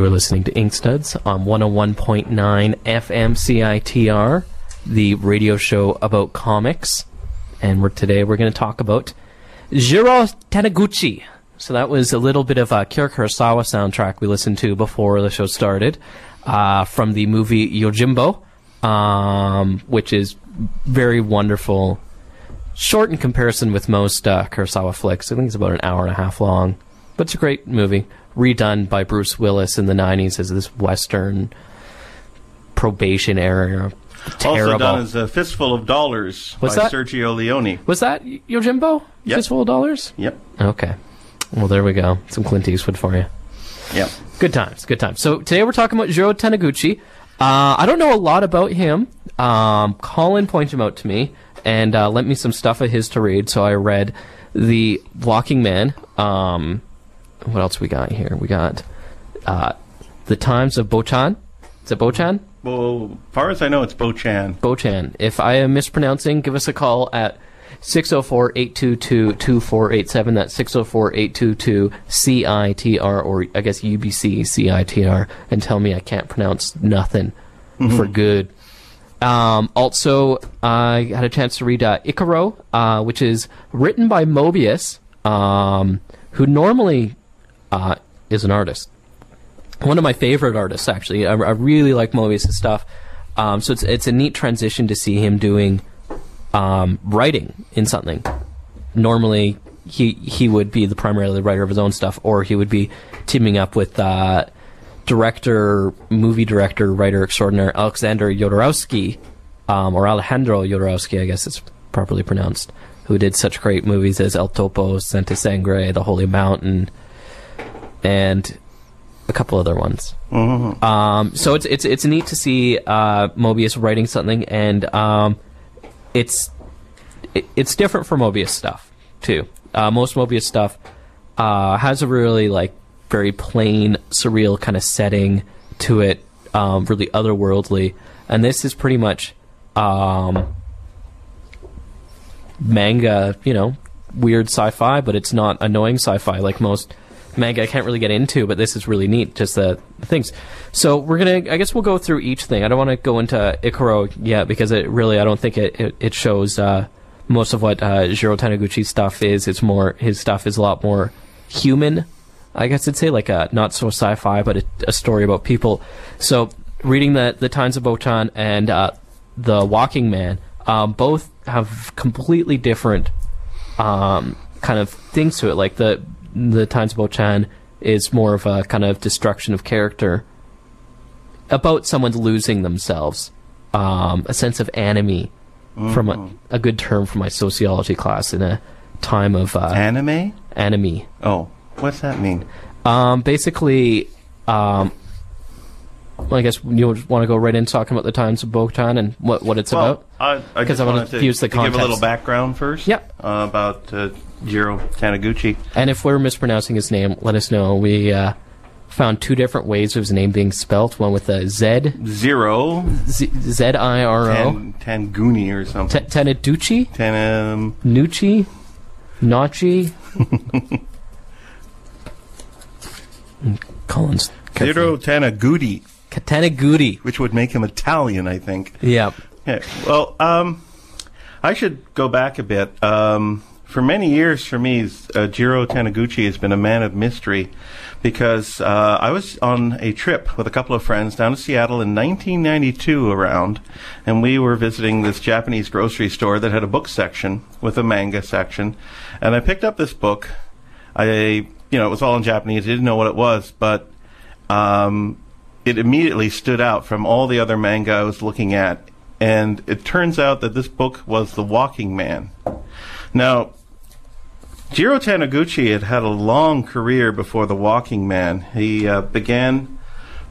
You are listening to Inkstuds on 101.9 FM CITR, the radio show about comics. And we're, today we're going to talk about Jiro Taniguchi. So that was a little bit of Akira Kurosawa soundtrack we listened to before the show started uh, from the movie Yojimbo, um, which is very wonderful. Short in comparison with most uh, Kurosawa flicks. I think it's about an hour and a half long. But it's a great movie redone by Bruce Willis in the 90s as this Western Prohibition era. Terrible. Also done as a fistful of dollars What's by that? Sergio Leone. Was that Yojimbo? Yep. Fistful of dollars? Yep. Okay. Well, there we go. Some Clint Eastwood for you. Yep. Good times, good times. So today we're talking about Jiro Taniguchi. Uh, I don't know a lot about him. Um, Colin pointed him out to me and uh, lent me some stuff of his to read. So I read The Walking Man. Um, what else we got here? We got uh, The Times of Bochan. Is it Bochan? Well, far as I know, it's Bochan. Bochan. If I am mispronouncing, give us a call at 604-822-2487. That's 604-822-CITR, or I guess UBC CITR, and tell me I can't pronounce nothing for good. Um, also, I had a chance to read uh, Icaro, uh, which is written by Moebius, um, who normally uh, is an artist one of my favorite artists actually. I, I really like Moebius' stuff. Um, so it's it's a neat transition to see him doing um, writing in something. Normally, he he would be the primarily writer of his own stuff, or he would be teaming up with uh, director, movie director, writer extraordinaire Alexander Jodorowsky, um, or Alejandro Jodorowsky, I guess it's properly pronounced, who did such great movies as El Topo, Santa Sangre, The Holy Mountain, and a couple other ones. Um, so it's it's it's neat to see uh, Moebius writing something, and um, it's it, it's different from Moebius stuff too. Uh, most Moebius stuff uh, has a really like very plain, surreal kind of setting to it, um, really otherworldly, and this is pretty much um, manga. You know, weird sci-fi, but it's not annoying sci-fi like most manga I can't really get into, but this is really neat, just the, things. So we're gonna, I guess we'll go through each thing. I don't want to go into Icaro yet because it really, I don't think it it, it shows uh, most of what uh, Jiro Taniguchi's stuff is. It's more his stuff is a lot more human. I guess I'd say like a not so sci-fi, but a, a story about people. So reading the the Times of Bochan and uh, the Walking Man, um, both have completely different um, kind of things to it. Like the the Times of Bochan is more of a kind of destruction of character about someone losing themselves, um, a sense of anomie, from a, a good term from my sociology class in a time of uh, Anime? anomie. Oh, what's that mean? Um, basically, um, well, I guess you want to go right into talking about the Times of Bochan and what, what it's about. I, I just I wanna use the to give a little background first. Yep. Uh, about uh, Jiro Taniguchi. And if we're mispronouncing his name, let us know. We uh, found two different ways of his name being spelt. One with a Z, Zero Z, Z I R O, Tan, Tanguni or something. Teneducci, Tan, um, Nucci, Nachi. Collins. Zero Tanagudi, Tanagudi. which would make him Italian, I think. Yeah. Yeah. Well, um, I should go back a bit. Um, for many years, for me, uh, Jiro Taniguchi has been a man of mystery because uh, I was on a trip with a couple of friends down to Seattle in 1992 around, and we were visiting this Japanese grocery store that had a book section with a manga section, and I picked up this book. I, you know, it was all in Japanese. I didn't know what it was, but um, it immediately stood out from all the other manga I was looking at. And it turns out that this book was The Walking Man. Now, Jiro Taniguchi had had a long career before The Walking Man. He uh, began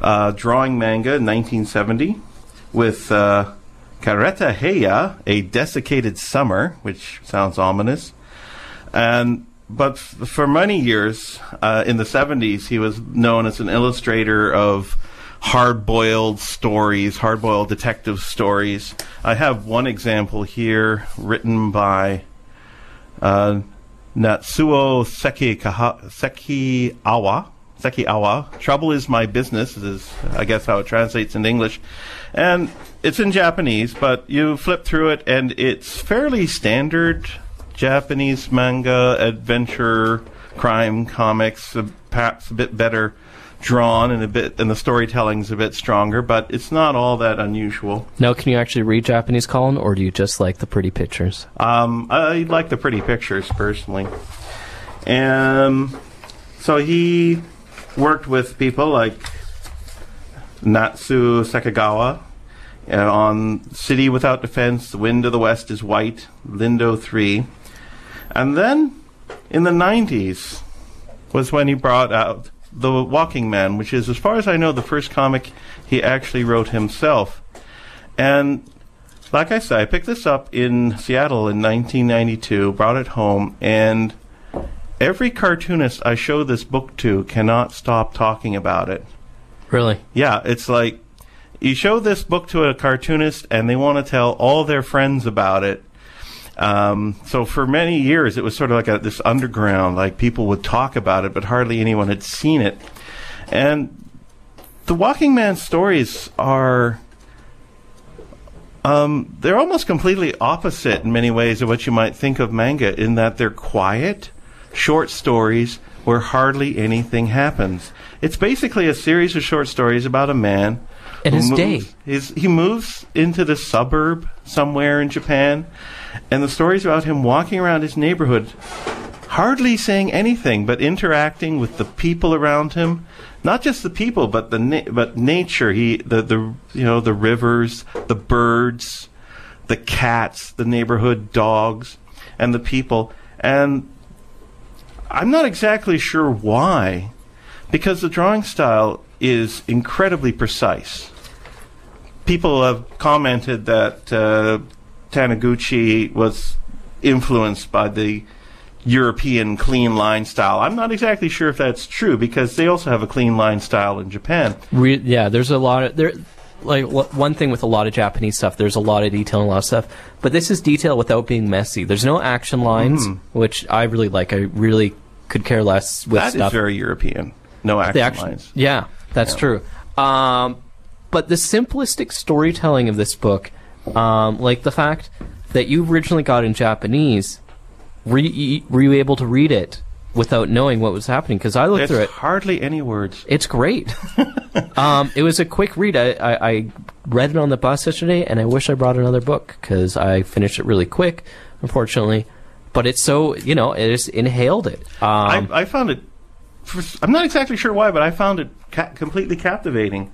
uh, drawing manga in 1970 with uh, Kareta Heya, A Desiccated Summer, which sounds ominous. And but f- for many years uh, in the 70s, he was known as an illustrator of hard-boiled stories, hard-boiled detective stories. I have one example here, written by uh, Natsuo Sekikawa. Sekikawa. Trouble is my business is I guess how it translates in English, and it's in Japanese. But you flip through it, and it's fairly standard Japanese manga adventure crime comics, perhaps a bit better drawn and a bit, and the storytelling's a bit stronger, but it's not all that unusual. Now, can you actually read Japanese, Colin, or do you just like the pretty pictures? Um, I like the pretty pictures personally. And so he worked with people like Natsu Sekikawa uh, on City Without Defense, The Wind of the West is White, Lindo 3. And then in the 90s was when he brought out The Walking Man, which is, as far as I know, the first comic he actually wrote himself. And like I said, I picked this up in Seattle in 1992, brought it home, and every cartoonist I show this book to cannot stop talking about it. Really? Yeah, it's like you show this book to a cartoonist and they want to tell all their friends about it. Um, so for many years, it was sort of like a, this underground, like people would talk about it, but hardly anyone had seen it. And the Walking Man stories are. Um, they're almost completely opposite in many ways of what you might think of manga, in that they're quiet, short stories where hardly anything happens. It's basically a series of short stories about a man. And his day. moves- His, he moves into the suburb somewhere in Japan, and the stories about him walking around his neighborhood, hardly saying anything, but interacting with the people around him. Not just the people, but the na- but nature. He the the you know the rivers, the birds, the cats, the neighborhood dogs, and the people. And I'm not exactly sure why, because the drawing style is incredibly precise. People have commented that uh, Taniguchi was influenced by the European clean line style. I'm not exactly sure if that's true because they also have a clean line style in Japan. Yeah, there's a lot of there. Like one thing with a lot of Japanese stuff, there's a lot of detail and a lot of stuff, but this is detail without being messy. There's no action lines, which I really like. I really could care less with That is stuff. very European. No action action, lines. yeah, that's Yeah. true. Um, but the simplistic storytelling of this book, um, like the fact that you originally got in Japanese, were you, were you able to read it without knowing what was happening? Because I looked There's through it. hardly any words. It's great. um, it was a quick read. I, I, I read it on the bus yesterday, and I wish I brought another book because I finished it really quick, unfortunately. But it's so you know, it just inhaled it. Um, I, I found it. For, I'm not exactly sure why, but I found it ca- completely captivating.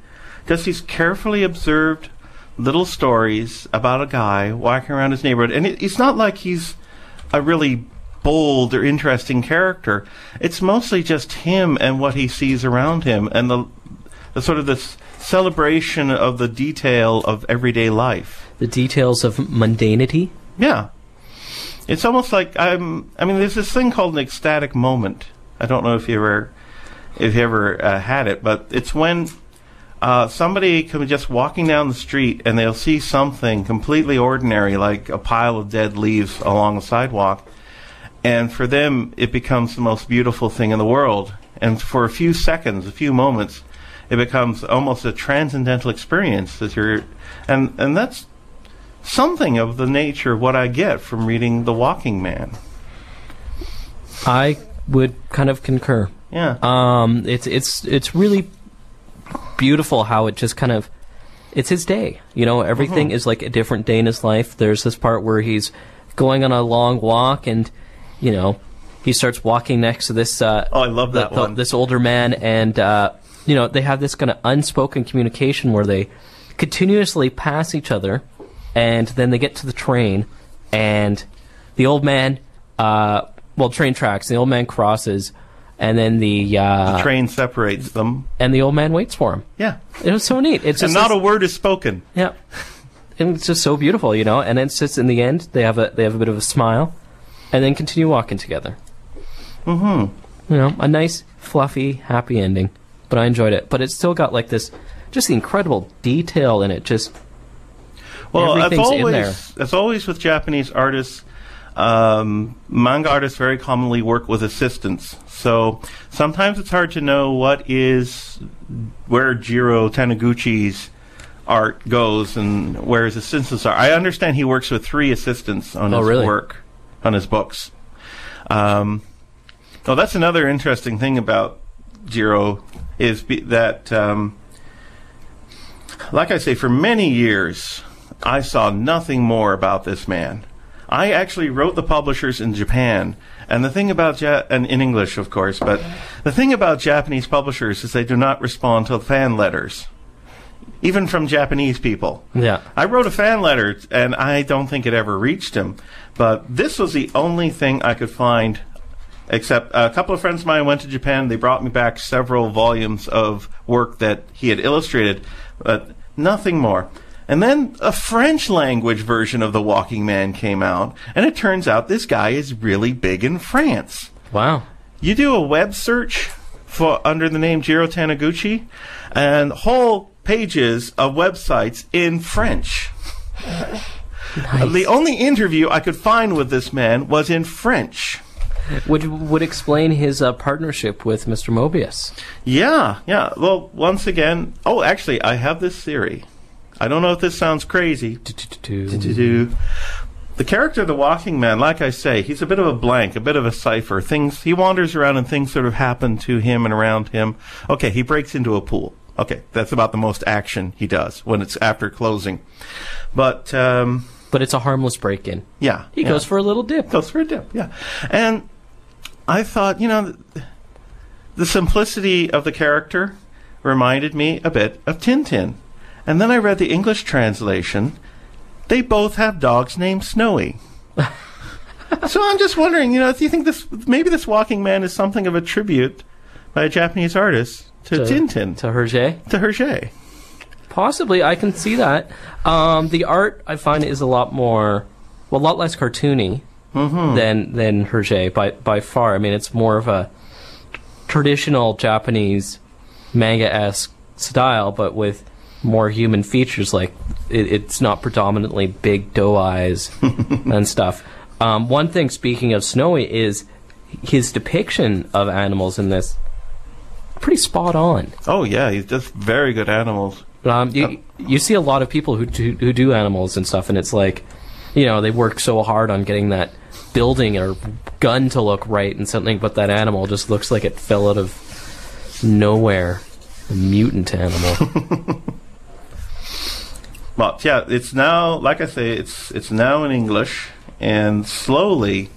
Just these carefully observed little stories about a guy walking around his neighborhood, and it, it's not like he's a really bold or interesting character. It's mostly just him and what he sees around him, and the, the sort of this celebration of the detail of everyday life. the details of mundanity. Yeah. It's almost like I'm. I mean, there's this thing called an ecstatic moment. I don't know if you ever, if you ever uh, had it, but it's when uh, somebody can be just walking down the street and they'll see something completely ordinary, like a pile of dead leaves along the sidewalk, and for them it becomes the most beautiful thing in the world. And for a few seconds, a few moments, it becomes almost a transcendental experience that you're, and and that's something of the nature of what I get from reading The Walking Man. I would kind of concur. Yeah. Um, it's it's it's really beautiful how it just kind of it's his day. You know, everything is like a different day in his life. There's this part where he's going on a long walk, and you know, he starts walking next to this. Uh, Oh, I love that the- the- one. This older man, and uh, you know, they have this kind of unspoken communication where they continuously pass each other, and then they get to the train, and the old man, uh, well, train tracks. The old man crosses, and then the, uh, the train separates them. and the old man waits for him. Yeah. It was so neat. It's And just not this- a word is spoken. yeah, and it's just so beautiful, you know. And it's just in the end, they have a they have a bit of a smile, and then continue walking together. Mm-hmm. You know, a nice, fluffy, happy ending. But I enjoyed it. But it's still got like this, just the incredible detail in it. Just Well, as always, as always with Japanese artists, um, manga artists very commonly work with assistants. So sometimes it's hard to know what is where Jiro Taniguchi's art goes and where his assistants are. I understand he works with three assistants on Oh, his really? work, on his books. Um, well, that's another interesting thing about Jiro is be, that, um, like I say, for many years, I saw nothing more about this man. I actually wrote the publishers in Japan, and the thing about ja- and in English, of course, but the thing about Japanese publishers is they do not respond to fan letters, even from Japanese people. Yeah. I wrote a fan letter, and I don't think it ever reached him. But this was the only thing I could find, except a couple of friends of mine went to Japan. They brought me back several volumes of work that he had illustrated, but nothing more. And then a French language version of The Walking Man came out, and it turns out this guy is really big in France. Wow. You do a web search for under the name Jiro Taniguchi, and whole pages of websites in French. The only interview I could find with this man was in French. Which would explain his uh, partnership with Mr. Moebius. Yeah, yeah. Well, once again, oh, actually, I have this theory. I don't know if this sounds crazy. The character of the Walking Man, like I say, he's a bit of a blank, a bit of a cipher. Things he wanders around and things sort of happen to him and around him. Okay, he breaks into a pool. Okay, that's about the most action he does when it's after closing. But um, But it's a harmless break-in. yeah, He yeah. goes for a little dip. goes for a dip. Yeah, and I thought, you know, th- the simplicity of the character reminded me a bit of Tintin. And then I read the English translation. They both have dogs named Snowy. so I'm just wondering, you know, do you think this maybe this Walking Man is something of a tribute by a Japanese artist to, Tintin, To Hergé. to Hergé? Possibly, I can see that. Um, the art I find is a lot more, well, a lot less cartoony than than Hergé by by far. I mean, it's more of a traditional Japanese manga esque style, but with more human features. Like it, it's not predominantly big doe eyes and stuff. Um, one thing, speaking of Snowy, is his depiction of animals in this pretty spot on. Oh yeah, he's just very good animals. Um, you, you see a lot of people who do, who do animals and stuff, and it's like, you know, they work so hard on getting that building or gun to look right and something, but that animal just looks like it fell out of nowhere. A mutant animal. But yeah, it's now, like I say, it's it's now in English, and slowly,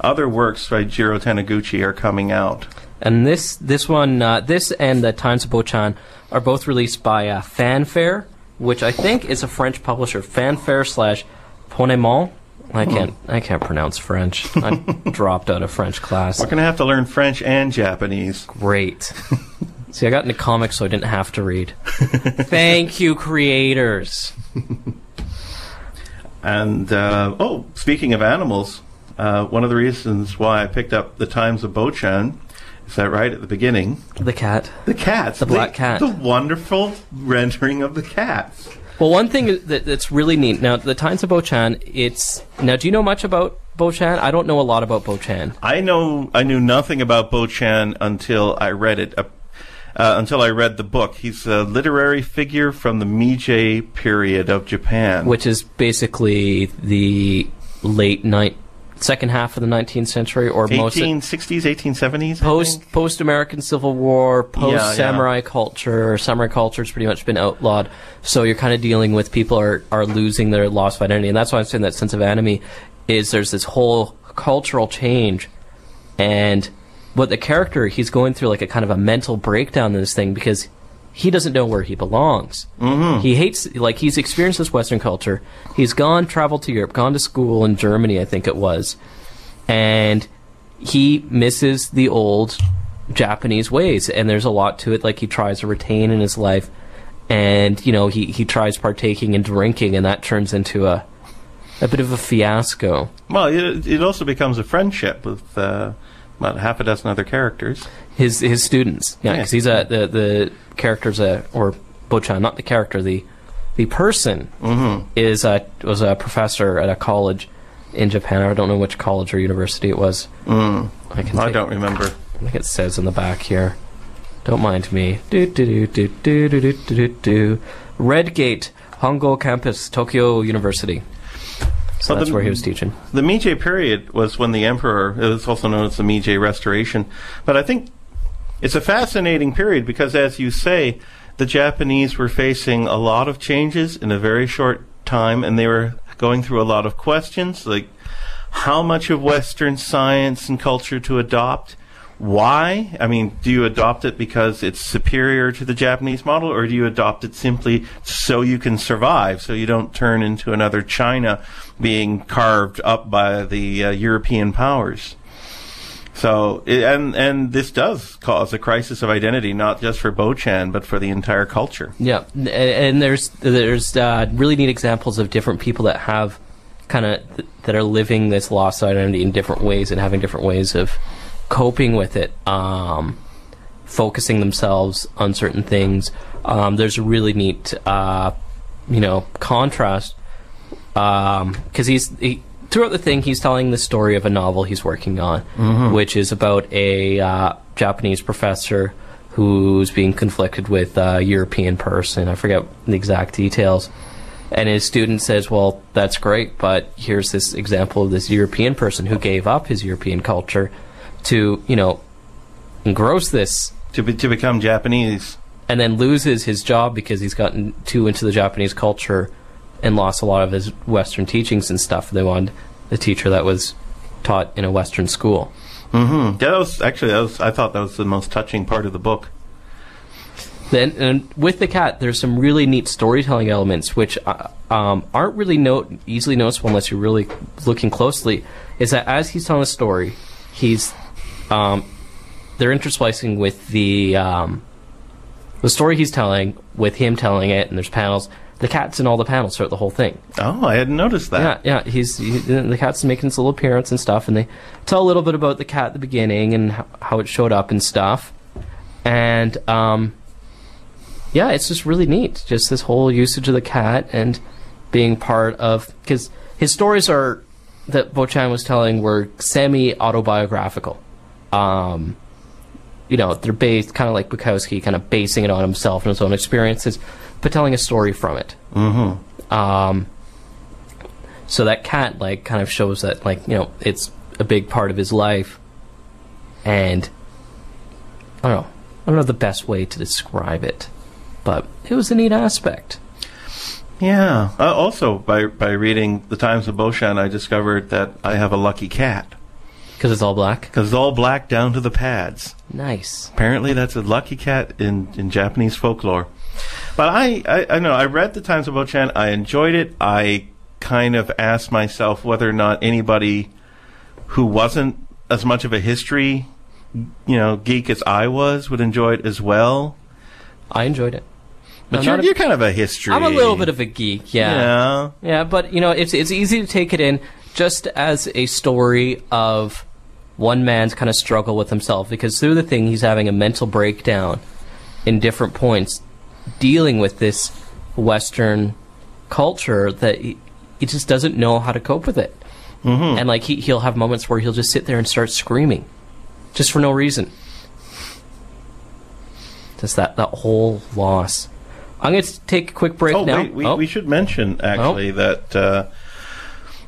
other works by Jiro Taniguchi are coming out. and this this one, uh, this and the Times of Bochan are both released by uh, Fanfare, which I think is a French publisher. Fanfare slash Ponent Mon. I can't I can't pronounce French. I dropped out of French class. We're gonna have to learn French and Japanese. Great. See, I got into comics, so I didn't have to read. Thank you, creators. And uh, oh, speaking of animals, uh, one of the reasons why I picked up the Times of Bochan is that right at the beginning, The cat. the cats, The black cat. the wonderful rendering of the cats. Well, one thing that, that's really neat now, the Times of Bochan. It's now. Do you know much about Bochan? I don't know a lot about Bochan. I know I knew nothing about Bochan until I read it. Uh, until I read the book. He's a literary figure from the Meiji period of Japan. which is basically the late night, second half of the 19th century, or most 1860s, 1870s. I post post American Civil War, post yeah. samurai culture. Samurai culture has pretty much been outlawed, so you're kind of dealing with people are are losing their lost identity, and that's why I'm saying that sense of anomie is there's this whole cultural change, and but the character he's going through like a kind of a mental breakdown in this thing because he doesn't know where he belongs. Mm-hmm. He hates like he's experienced this Western culture. He's gone, traveled to Europe, gone to school in Germany, I think it was, and he misses the old Japanese ways. And there's a lot to it. Like he tries to retain in his life, and you know he he tries partaking in drinking, and that turns into a a bit of a fiasco. Well, it, it also becomes a friendship with uh, about half a dozen other characters. His his students, yeah, Yeah. because he's a the the character's a or Bochan, not the character, the the person is a was a professor at a college in Japan. I don't know which college or university it was. Mm. I can I don't remember. I think it says in the back here. Don't mind me. Do do do do do do do do do do. Redgate, Hongo Campus, Tokyo University. So Well, that's the- where he was teaching. The Meiji period was when the emperor, it was also known as the Meiji Restoration. But I think it's a fascinating period because, as you say, the Japanese were facing a lot of changes in a very short time and they were going through a lot of questions like how much of Western science and culture to adopt. Why? I mean, do you adopt it because it's superior to the Japanese model, or do you adopt it simply so you can survive, so you don't turn into another China being carved up by the uh, European powers? So, and and this does cause a crisis of identity, not just for Bochan, but for the entire culture. Yeah, and there's there's uh, really neat examples of different people that have kind of th- that are living this lost identity in different ways and having different ways of coping with it, um, focusing themselves on certain things. Um, there's a really neat, uh, you know, contrast because he's he, throughout the thing he's telling the story of a novel he's working on, which is about a uh, Japanese professor who's being conflicted with a European person. I forget the exact details. And his student says, "Well, that's great, but here's this example of this European person who gave up his European culture to, you know, engross this To be, to become Japanese, and then loses his job because he's gotten too into the Japanese culture and lost a lot of his Western teachings and stuff. They wanted a teacher that was taught in a Western school. hmm that was actually that was I thought that was the most touching part of the book. Then, and with the cat, there's some really neat storytelling elements which uh, um, aren't really no- easily noticeable unless you're really looking closely. Is that as he's telling a story, he's um, they're intersplicing with the um, the story he's telling with him telling it, and there's panels. The cat's in all the panels throughout the whole thing. Oh, I hadn't noticed that. Yeah, yeah. He's he, the cat's making its little appearance and stuff, and they tell a little bit about the cat at the beginning and how, how it showed up and stuff. And um, yeah, it's just really neat. Just this whole usage of the cat and being part of because his stories are that Bochan was telling were semi autobiographical. Um, you know, they're based kind of like Bukowski, kind of basing it on himself and his own experiences, but telling a story from it. Mm-hmm. Um, so that cat like kind of shows that like you know it's a big part of his life, and I don't know. I don't know the best way to describe it, but it was a neat aspect. Yeah. Uh, also, by by reading the Times of Boshan, I discovered that I have a lucky cat Because it's all black. because it's all black down to the pads. Nice. Apparently, that's a lucky cat in, in Japanese folklore. But I, I, I know I read the Times of Bochan. I enjoyed it. I kind of asked myself whether or not anybody who wasn't as much of a history, you know, geek as I was would enjoy it as well. I enjoyed it. But I'm you're, a- you're kind of a history. I'm a little bit of a geek, yeah. yeah. Yeah, but you know, it's it's easy to take it in just as a story of one man's kind of struggle with himself because through the thing he's having a mental breakdown in different points dealing with this western culture that he, he just doesn't know how to cope with it. Mm-hmm. And like he he'll have moments where he'll just sit there and start screaming just for no reason. Just that that whole loss. I'm going to take a quick break Oh, now. wait, we, Oh. we should mention actually that uh,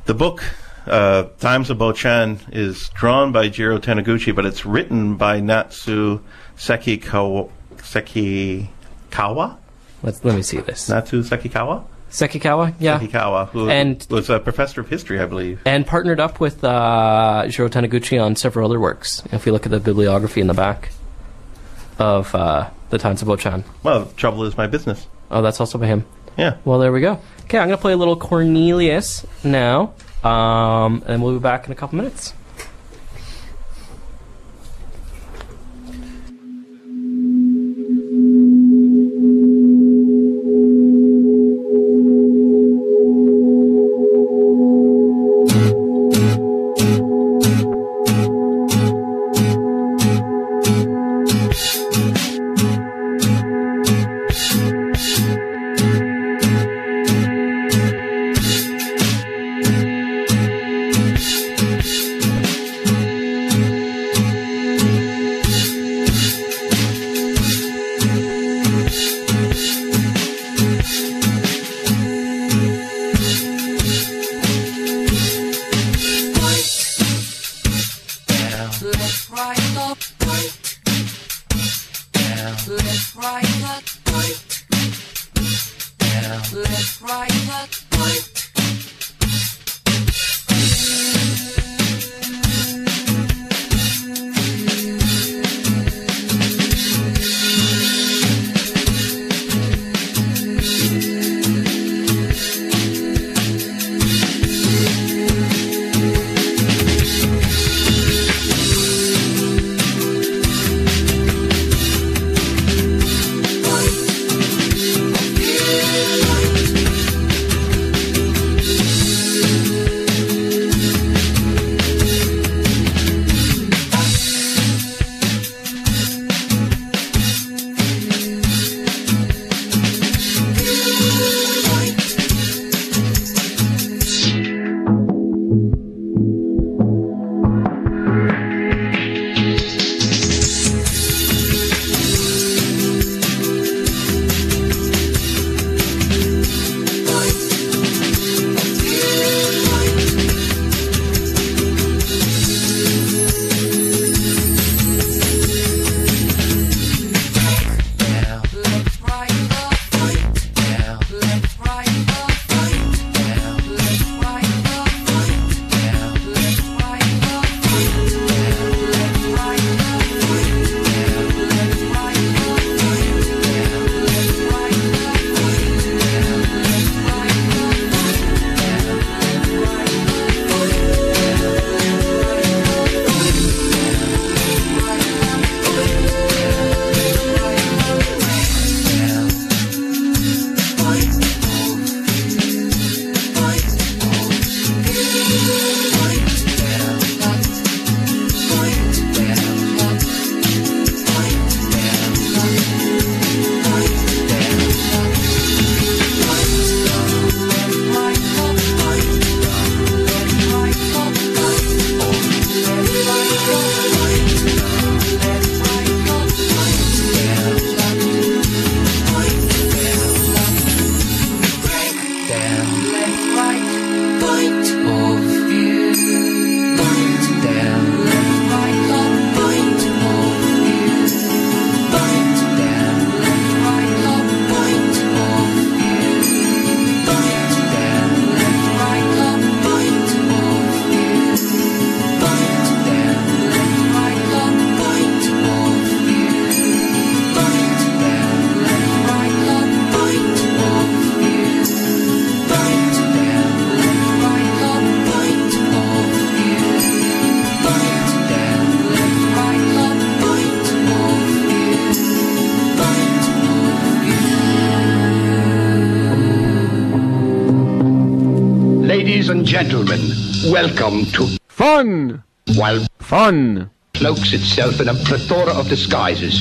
the book uh, Times of Bochan is drawn by Jiro Taniguchi, but it's written by Natsu Sekikawa. Sekikawa? Let's, let me see this. Natsu Sekikawa? Sekikawa, yeah. Sekikawa, who And- was a professor of history, I believe. and partnered up with uh, Jiro Taniguchi on several other works. If you look at the bibliography in the back of uh, the Times of Bochan. Well, trouble is my business. Oh, that's also by him. Yeah. Well, there we go. Okay, I'm going to play a little Cornelius now, um, and we'll be back in a couple minutes. Welcome to Fun! While Fun! cloaks itself in a plethora of disguises,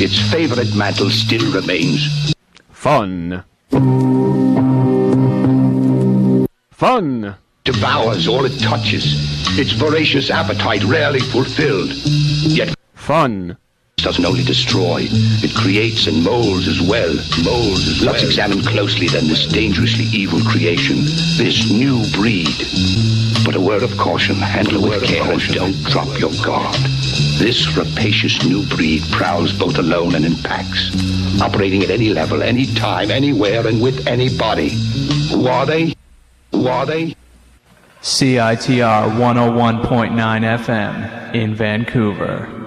its favorite mantle still remains. Fun! Fun! Devours all it touches, its voracious appetite rarely fulfilled. Yet Fun! Doesn't only destroy, it creates and molds as well. Molds as Let's examine closely then this dangerously evil creation, this new breed. But a word of caution, handle it with care and don't drop your guard. This rapacious new breed prowls both alone and in packs, operating at any level, any time, anywhere, and with anybody. Who are they? Who are they? CITR 101.9 FM in Vancouver.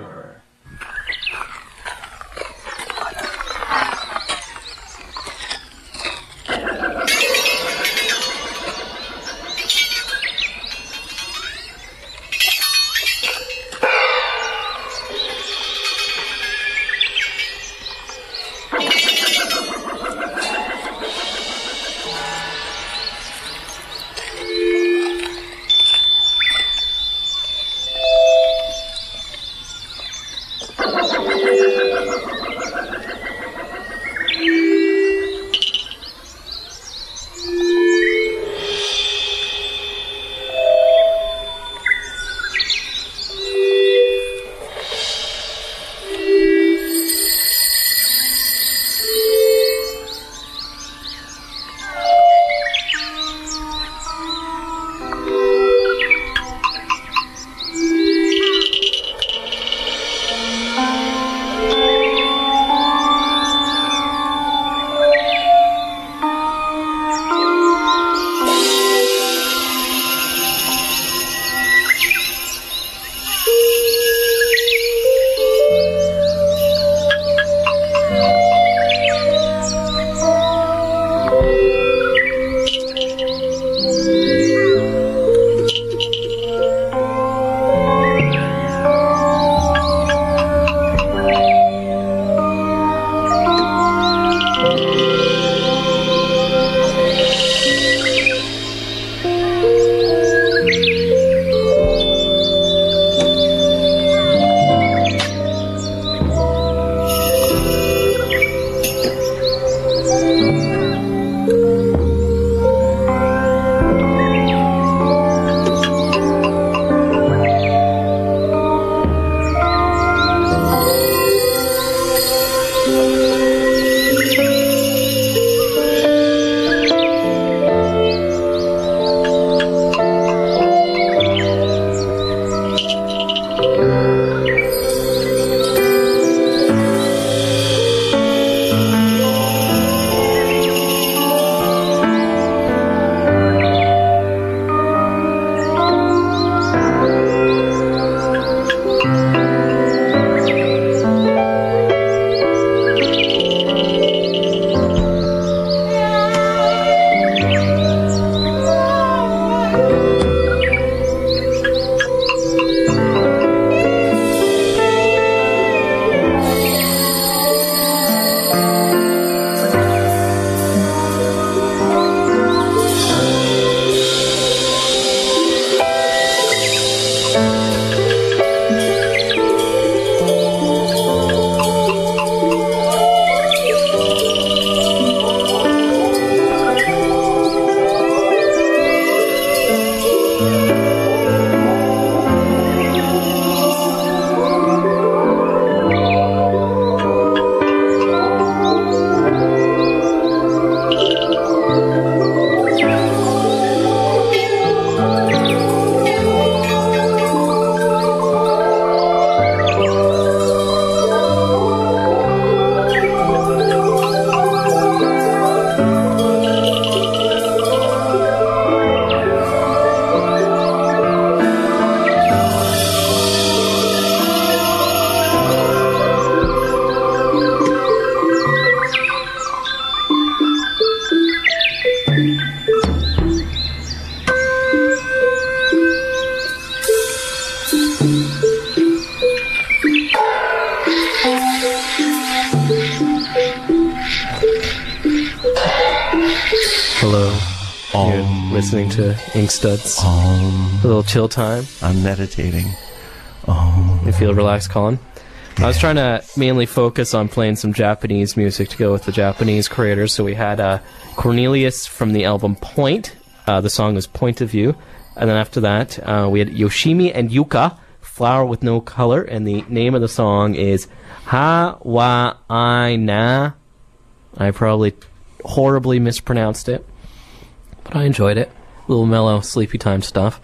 Studs. Om. A little chill time. I'm meditating. You feel relaxed, Colin? I was trying to mainly focus on playing some Japanese music to go with the Japanese creators. So we had uh, Cornelius from the album Point. Uh, the song was Point of View. And then after that, uh, we had Yoshimi and Yuka, Flower with No Color. And the name of the song is Ha Wa I Na. I probably horribly mispronounced it, but I enjoyed it. A little mellow, sleepy time stuff.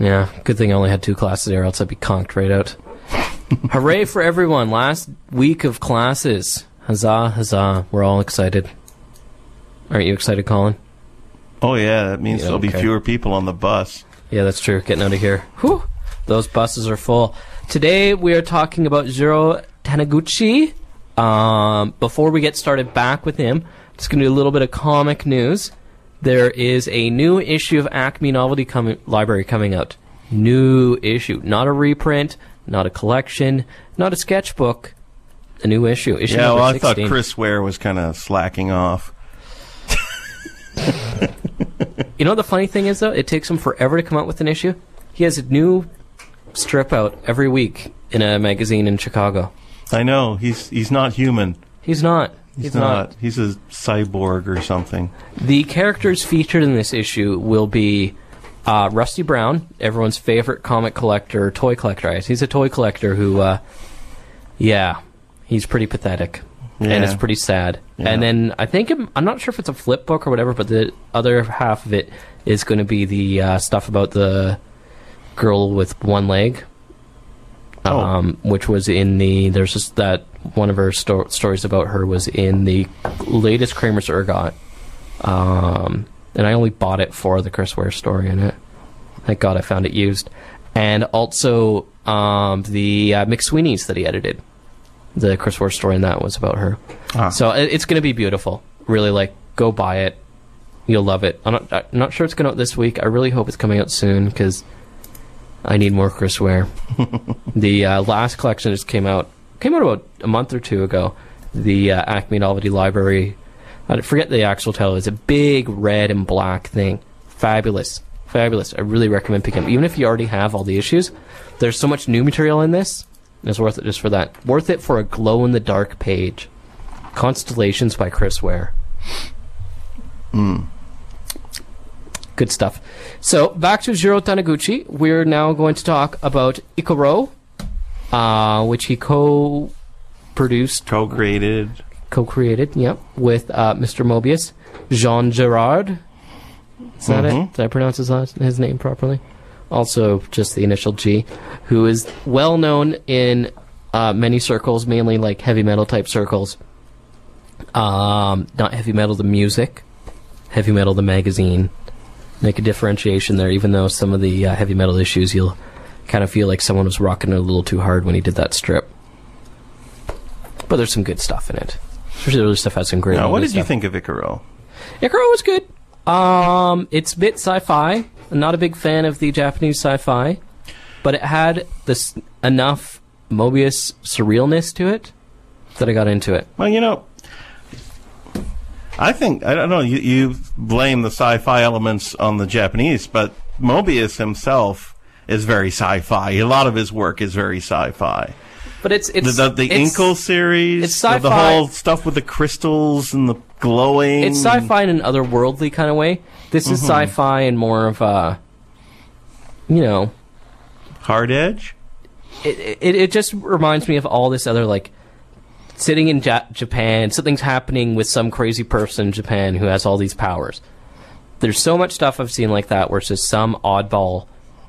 Yeah, good thing I only had two classes there, else I'd be conked right out. Hooray for everyone! Last week of classes. Huzzah, huzzah. We're all excited. Aren't you excited, Colin? Oh yeah, that means Yeah, there'll be fewer people on the bus. Yeah, that's true. Getting out of here. Whew. Those buses are full. Today we are talking about Jiro Taniguchi. Um, before we get started back with him, just going to do a little bit of comic news. There is a new issue of Acme Novelty coming, Library coming out. New issue. Not a reprint, not a collection, not a sketchbook. A new issue. Issue yeah, well, I 16. thought Chris Ware was kind of slacking off. You know the funny thing is though? It takes him forever to come out with an issue. He has a new strip out every week in a magazine in Chicago. I know he's he's not human. He's not. He's, He's, not. not. He's a cyborg or something. The characters featured in this issue will be uh, Rusty Brown, everyone's favorite comic collector, toy collector. He's a toy collector who, uh, yeah, he's pretty pathetic. And it's pretty sad. Yeah. And then I think it, I'm not sure if it's a flip book or whatever, but the other half of it is going to be the uh, stuff about the girl with one leg, Oh. um, which was in the. There's just that one of her sto- stories about her was in the latest Kramer's Ergot, um, and I only bought it for the Chris Ware story in it. Thank God I found it used, and also um, the uh, McSweeney's that he edited. The Chris Ware story in that was about her. Ah. So it, it's going to be beautiful. Really, like go buy it. You'll love it. I'm not, I'm not sure it's going out this week. I really hope it's coming out soon because I need more Chris Ware. the uh, last collection just came out came out about a month or two ago. The uh, Acme Novelty Library. I forget the actual title. It's a big red and black thing. Fabulous, fabulous. I really recommend picking up. Even if you already have all the issues, there's so much new material in this. It's worth it just for that. Worth it for a glow in the dark page. Constellations by Chris Ware. Good stuff. So back to Jiro Taniguchi. We're now going to talk about Icaro, uh, which he co-produced, Co-created. co-created, yep, with uh, Mr. Moebius, Jean Giraud. Is that it? Did I pronounce his last, his name properly? Also, just the initial G, who is well known in uh, many circles, mainly like heavy metal type circles. Um, not heavy metal the music, heavy metal the magazine. Make a differentiation there, even though some of the uh, heavy metal issues you'll kind of feel like someone was rocking it a little too hard when he did that strip. But there's some good stuff in it. Especially the other stuff has some great. Now, what did you think of Icaro? Icaro was good. Um, it's a bit sci-fi. I'm not a big fan of the Japanese sci-fi, but it had this enough Moebius surrealness to it that I got into it. Well, you know, I think I don't know. You, you blame the sci-fi elements on the Japanese, but Moebius himself is very sci-fi. A lot of his work is very sci-fi. But it's The it's the, the it's, Incal series, it's the, the sci-fi. whole stuff with the crystals and the glowing. It's sci-fi in an otherworldly kind of way. This is mm-hmm. sci-fi and more of a, you know, hard edge. it, it, it just reminds me of all this other like sitting in ja- Japan, something's happening with some crazy person in Japan who has all these powers. There's so much stuff I've seen like that where it's just some oddball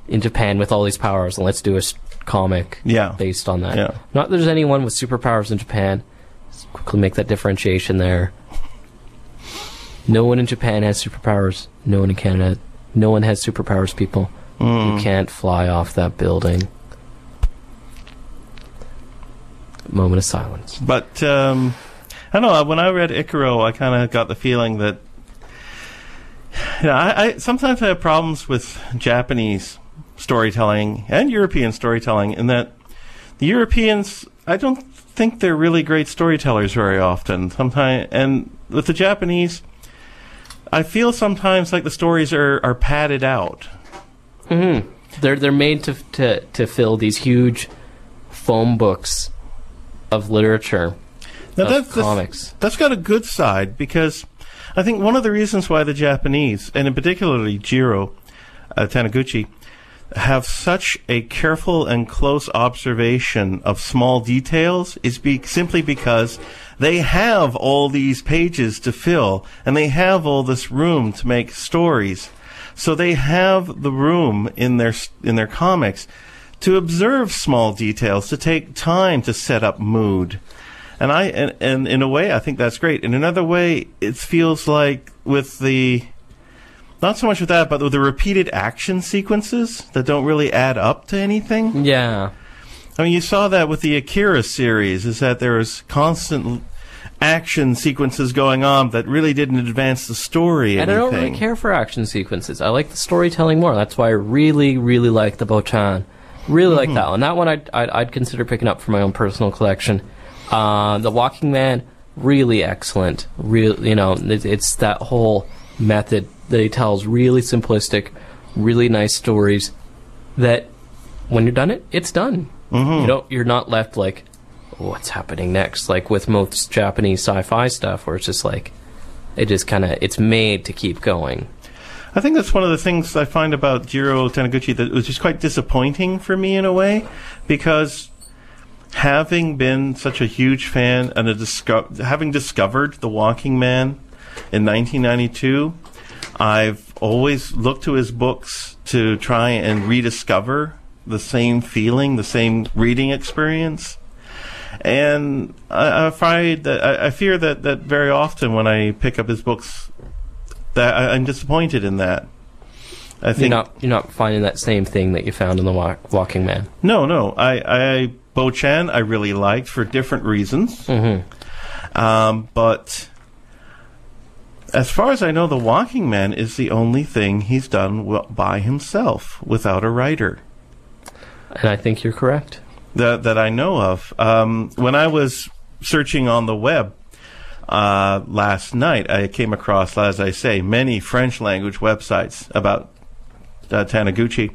in Japan with all these powers, and let's do a comic Yeah. based on that. Yeah. Not that there's anyone with superpowers in Japan. Let's quickly make that differentiation there. No one in Japan has superpowers. No one in Canada. No one has superpowers, people. Hmm. You can't fly off that building. Moment of silence. But um, I don't know. When I read Icaro, I kind of got the feeling that you know, I, I sometimes I have problems with Japanese storytelling and European storytelling in that the Europeans, I don't think they're really great storytellers very often. Sometimes, and with the Japanese, I feel sometimes like the stories are, are padded out. They're they're made to to to fill these huge foam books of literature Now of that's, that's comics. that's got a good side because I think one of the reasons why the Japanese, and in particularly Jiro uh, Taniguchi, have such a careful and close observation of small details is be- simply because they have all these pages to fill and they have all this room to make stories. So they have the room in their in their comics to observe small details, to take time to set up mood. And I and, and in a way I think that's great. In another way, it feels like with the not so much with that, but with the repeated action sequences that don't really add up to anything. Yeah. I mean, you saw that with the Akira series, is that there was constant action sequences going on that really didn't advance the story. And I don't really care for action sequences. I like the storytelling more. That's why I really, really like the Botchan. Really like that one. That one I'd, I'd, I'd consider picking up for my own personal collection. Uh, the Walking Man, really excellent. Real, you know, it, it's that whole method that he tells. Really simplistic, really nice stories. That when you're done it, it's done. You don't. You're not left like, what's happening next? Like with most Japanese sci-fi stuff, where it's just like, it just kind of it's made to keep going. I think that's one of the things I find about Jiro Taniguchi that was just quite disappointing for me in a way, because having been such a huge fan and a disco- having discovered The Walking Man in 1992, I've always looked to his books to try and rediscover the same feeling, the same reading experience. And I, I that I, I fear that, that very often when I pick up his books, that I, I'm disappointed in that. I You're think not you're not finding that same thing that you found in the walk, Walking Man. no, no. I, I Botchan I really liked for different reasons. Hmm. Um, but as far as I know, The Walking Man is the only thing he's done w- by himself without a writer And I think you're correct. that that I know of. Um, when I was searching on the web uh, last night, I came across, as I say, many French language websites about uh, Taniguchi.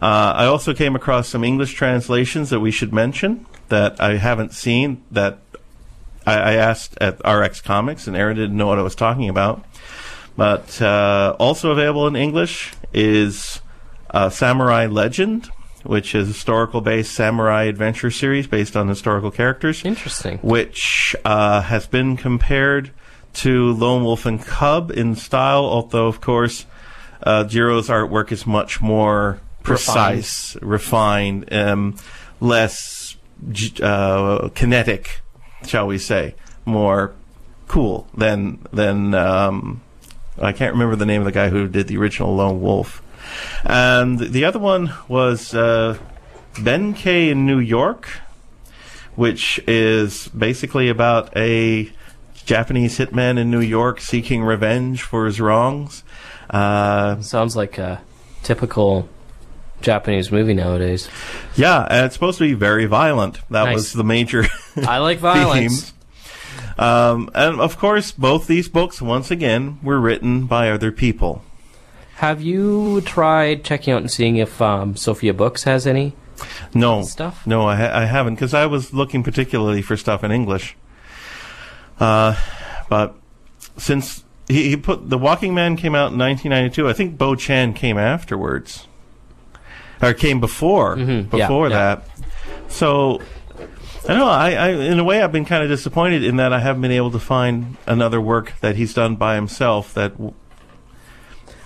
Uh, I also came across some English translations that we should mention that I haven't seen. That I, I asked at RX Comics, and Aaron didn't know what I was talking about. But uh, also available in English is uh, Samurai Legend, which is a historical-based samurai adventure series based on historical characters Interesting. which uh, has been compared to Lone Wolf and Cub in style, although, of course, uh, Jiro's artwork is much more precise, refined, um, less uh, kinetic, shall we say, more cool than than um, I can't remember the name of the guy who did the original Lone Wolf. And the other one was uh, Benkei in New York, which is basically about a Japanese hitman in New York seeking revenge for his wrongs. Uh, Sounds like a typical Japanese movie nowadays. yeah, and it's supposed to be very violent. That Nice. was the major I like violence. Um, and of course, both these books, once again, were written by other people. Have you tried checking out and seeing if um, Sophia Books has any? No Stuff? No, I, ha- I haven't because I was looking particularly for stuff in English. Uh, but since he, he put the Walking Man came out in 1992, I think Botchan came afterwards, or came before Mhm, before yeah. that. So I know. I, I in a way I've been kind of disappointed in that I haven't been able to find another work that he's done by himself that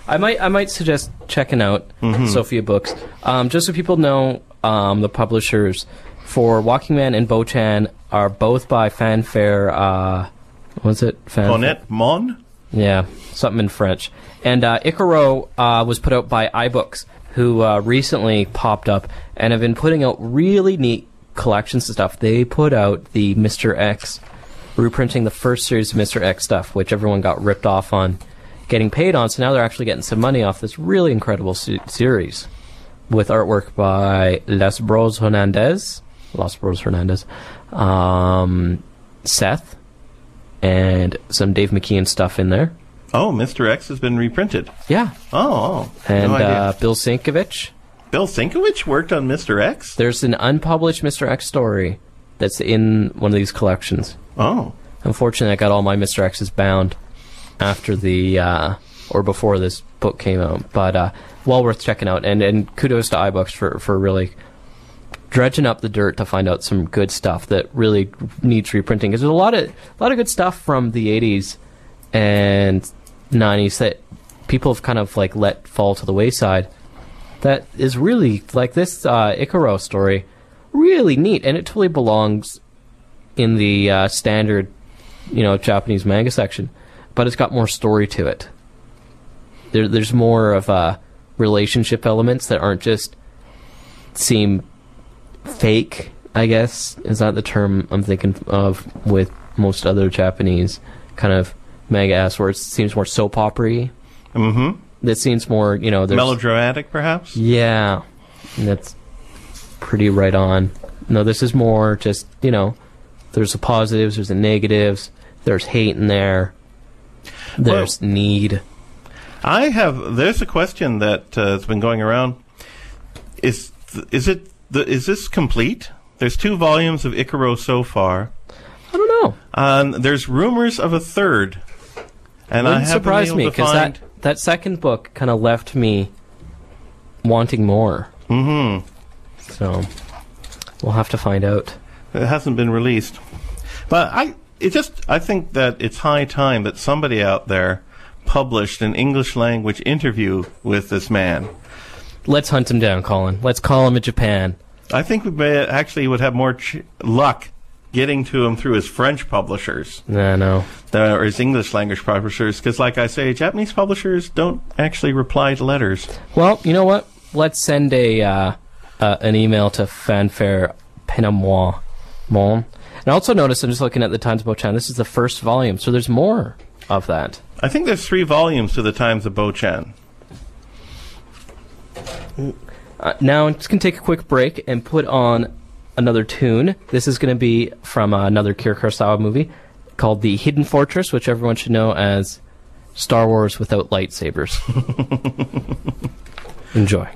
I might I might suggest checking out Mm-hmm. Sophia Books. Um, just so people know, um, the publishers for Walking Man and Botchan are both by Fanfare. Uh, was it Fanfare? Mon. Yeah, something in French. And uh, Icaro uh, was put out by iBooks, who uh, recently popped up and have been putting out really neat collections of stuff. They put out the Mr. X, reprinting the first series of Mr. X stuff, which everyone got ripped off on getting paid on. So now they're actually getting some money off this really incredible se- series with artwork by Les Bros Hernandez, Los Bros Hernandez, um, Seth, and some Dave McKean stuff in there. Oh, Mr. X has been reprinted. Yeah, Oh, oh. and no uh, Bill Sienkiewicz. Bill Sienkiewicz worked on Mr. X? There's an unpublished Mr. X story that's in one of these collections. Oh. Unfortunately, I got all my Mr. X's bound after the uh, or before this book came out, but uh, well worth checking out. And and kudos to iBooks for for really dredging up the dirt to find out some good stuff that really needs reprinting. Because there's a lot of a lot of good stuff from the '80s and '90s that people have kind of like let fall to the wayside. That is really like this uh, Icaro story, really neat, and it totally belongs in the uh, standard, you know, Japanese manga section, but it's got more story to it. There, there's more of uh, relationship elements that aren't just seem fake. I guess is that the term I'm thinking of with most other Japanese kind of manga s where it seems more soap opery. Mm-hmm. That seems more, you know, Melodramatic, perhaps? yeah, and that's pretty right on. No, this is more just you know, there's the positives, there's the negatives, there's hate in there, there's need. I have. There's a question that uh, has been going around. Is is it the, is this complete? There's two volumes of Icaro so far, I don't know. and there's rumors of a third. And I Wouldn't haven't surprise me because find. that that second book kind of left me wanting more. Mhm. So we'll have to find out. It hasn't been released. But I it just I think that it's high time that somebody out there published an English language interview with this man. Let's hunt him down, Colin. Let's call him in Japan. I think we may actually would have more ch- luck getting to him through his French publishers Nah, no. than or his English language publishers because like I say Japanese publishers don't actually reply to letters. Well, you know what? Let's send a uh, uh, an email to Fanfare Ponent Mon. And I also noticed, I'm just looking at the Times of Botchan, this is the first volume, so there's more of that. I think there's 3 volumes to the Times of Botchan. Uh, now I'm just going to take a quick break and put on another tune. This is going to be from uh, another Akira Kurosawa movie called The Hidden Fortress, which everyone should know as Star Wars without lightsabers. Enjoy.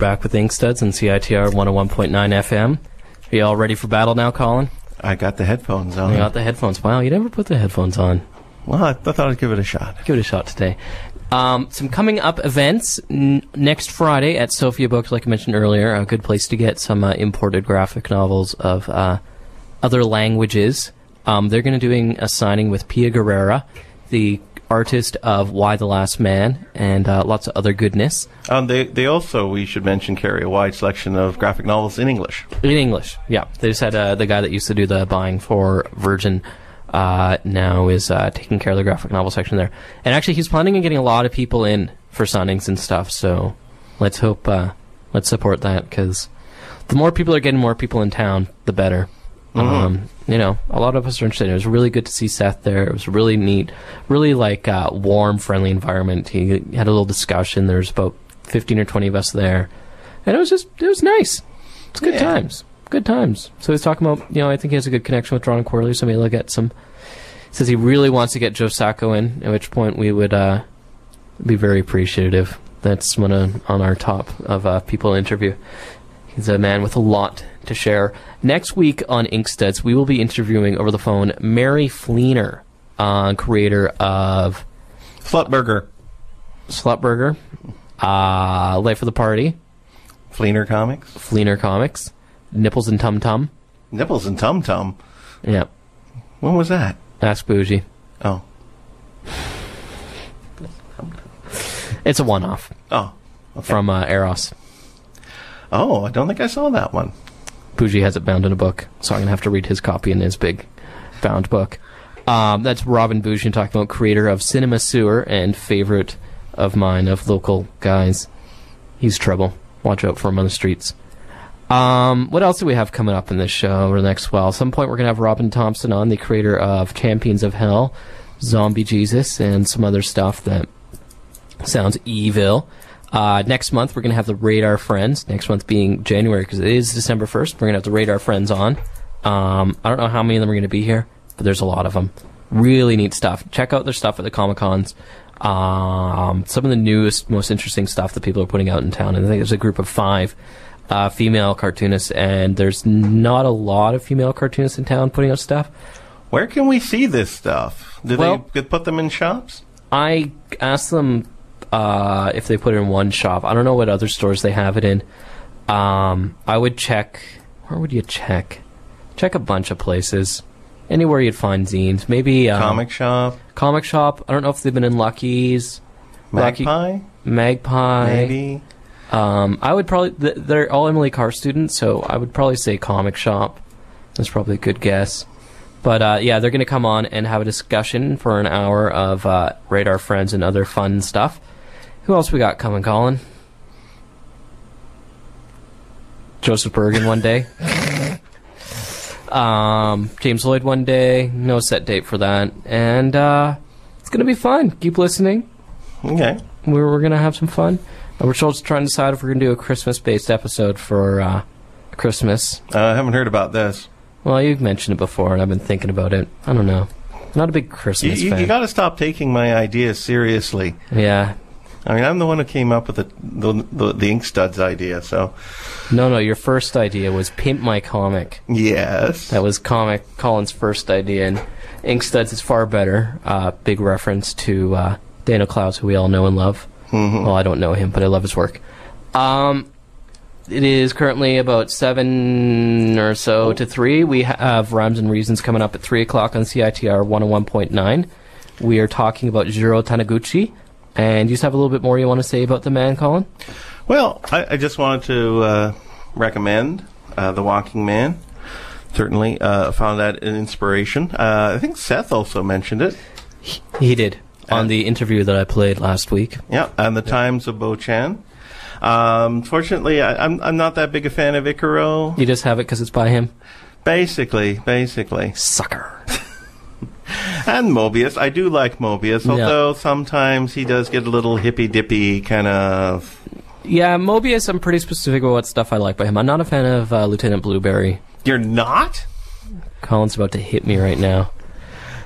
Back with Inkstuds and CITR 101.9 FM. Are you all ready for battle now, Colin? I got the headphones on. You got the headphones. Wow, you never put the headphones on. Well, I, thought I'd give it a shot. Give it a shot today. Um, some coming up events n- next Friday at Sophia Books, like I mentioned earlier, a good place to get some uh, imported graphic novels of uh, other languages. Um, they're going to doing a signing with Pia Guerra, the artist of Why the Last Man, and uh, lots of other goodness Um, they they also we should mention carry a wide selection of graphic novels in English. in English. Yeah, they just had uh, the guy that used to do the buying for Virgin. Uh, now is uh, taking care of the graphic novel section there, and actually he's planning on getting a lot of people in for signings and stuff. So let's hope, uh, let's support that because the more people are getting more people in town, the better. Um, you know, a lot of us are interested. It was really good to see Seth there. It was really neat, really like uh, warm, friendly environment. He had a little discussion. There's about fifteen or twenty of us there, and it was just it was nice. It's good Yeah. times, good times. So he's talking about you know I think he has a good connection with Ron Corley, so maybe he'll get some. Says he really wants to get Joe Sacco in, at which point we would uh, be very appreciative. That's one of, on our top of uh, people interview. He's a man with a lot to share. Next week on Inkstuds, we will be interviewing over the phone Mary Fleener, uh, creator of Slutburger. Slutburger, uh, Life of the Party, Fleener Comics. Fleener Comics, Nipples and Tum Tum. Nipples and Tum Tum. Yeah, When was that? Ask Bougie. Oh. It's a one-off Oh. Okay. from uh, Eros. Oh, I don't think I saw that one. Bougie has it bound in a book, so I'm gonna have to read his copy in his big bound book. Um, that's Robin Bougie talking about creator of Cinema Sewer and favorite of mine of local guys. He's trouble. Watch out for him on the streets. Um, what else do we have coming up in this show over the next while? At some point, we're gonna have Robin Thompson on, the creator of Champions of Hell, Zombie Jesus, and some other stuff that sounds evil. Uh, next month, we're going to have the Radar Friends. Next month being January, because it is December 1st. We're going to have the Radar Friends on. Um, I don't know how many of them are going to be here, but there's a lot of them. Really neat stuff. Check out their stuff at the Comic Cons. Um, some of the newest, most interesting stuff that people are putting out in town. And I think there's a group of five uh, female cartoonists, and there's not a lot of female cartoonists in town putting out stuff. Where can we see this stuff? Do Well- they put them in shops? I asked them uh, if they put it in one shop. I don't know what other stores they have it in. Um, I would check. Where would you check? Check a bunch of places. Anywhere you'd find zines. Maybe um, Comic shop? comic shop. I don't know if they've been in Lucky's, Lucky- Magpie? Magpie. Maybe? Um, I would probably. They're all Emily Carr students, so I would probably say comic shop. That's probably a good guess. But uh, yeah, they're going to come on and have a discussion for an hour of uh, radar friends and other fun stuff. Who else we got coming, Colin? Joseph Bergen one day. um, James Lloyd one day. No set date for that, and uh, it's going to be fun. Keep listening Okay. we're, we're gonna have some fun. Uh, we're still trying to decide if we're gonna do a Christmas-based episode for uh, Christmas. Uh, I haven't heard about this. Well, you've mentioned it before, and I've been thinking about it. I don't know. I'm not a big You, Christmas you, fan. you got to stop taking my ideas seriously. yeah. I mean, I'm the one who came up with the the, the, the Inkstuds idea, so No, no. Your first idea was pimp my comic. yes. That was comic Colin's first idea, and Inkstuds is far better. Uh, big reference to uh, Daniel Clowes, who we all know and love. Well, I don't know him, but I love his work. Um, it is currently about seven or so to three. We have Rhymes and Reasons coming up at three o'clock on CITR 101.9. We are talking about Jiro Taniguchi. And you just have a little bit more you want to say about the man, Colin? Well, I, I just wanted to uh, recommend uh, The Walking Man. Certainly uh, found that an inspiration. Uh, I think Seth also mentioned it. He did on the interview that I played last week. Yeah, and The Times of Botchan. Um, fortunately, I, I'm I'm not that big a fan of Icaro. You just have it because it's by him. Basically, basically, Sucker. and Moebius. I do like Moebius, Yeah. although sometimes he does get a little hippy dippy kind of. Yeah, Moebius, I'm pretty specific about what stuff I like by him. I'm not a fan of uh, Lieutenant Blueberry. You're not? Colin's about to hit me right now.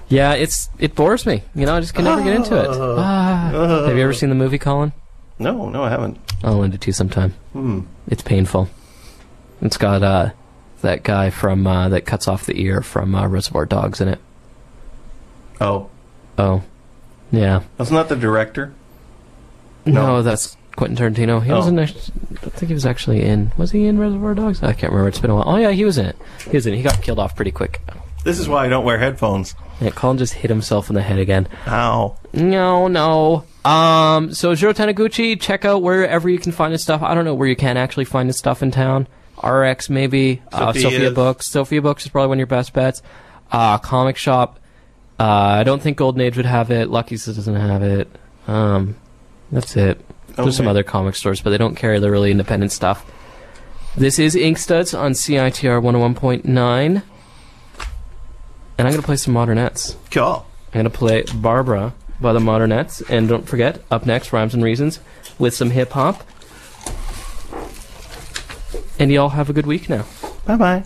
Yeah, it's it bores me. You know, I just can never get into it. Ah. Have you ever seen the movie, Colin? No, no, I haven't. I'll lend it to you sometime. Hmm. It's painful. It's got uh, that guy from uh, that cuts off the ear from uh, Reservoir Dogs in it. Oh, Oh, yeah. wasn't that the director? No, No. that's Quentin Tarantino. He Oh. wasn't. Actually, I don't think he was actually in. Was he in Reservoir Dogs? I can't remember. It's been a while. Oh yeah, he was in it. He was in. it. He got killed off pretty quick. This is why I don't wear headphones. Yeah, Colin just hit himself in the head again. Ow. No, no. Um, so Jiro Taniguchi, check out wherever you can find his stuff. I don't know where you can actually find his stuff in town. RX maybe. Uh, Sophia's. Sophia Books. Sophia Books is probably one of your best bets. Uh, comic shop. Uh, I don't think Golden Age would have it. Lucky's doesn't have it. Um, that's it. There's some other comic stores, but they don't carry the really independent stuff. This is Inkstuds on CITR 101.9. and I'm going to play some Modernettes. Cool. I'm going to play Barbara by the Modernettes. And don't forget, up next, Rhymes and Reasons with some hip hop. And y'all have a good week now. Bye bye.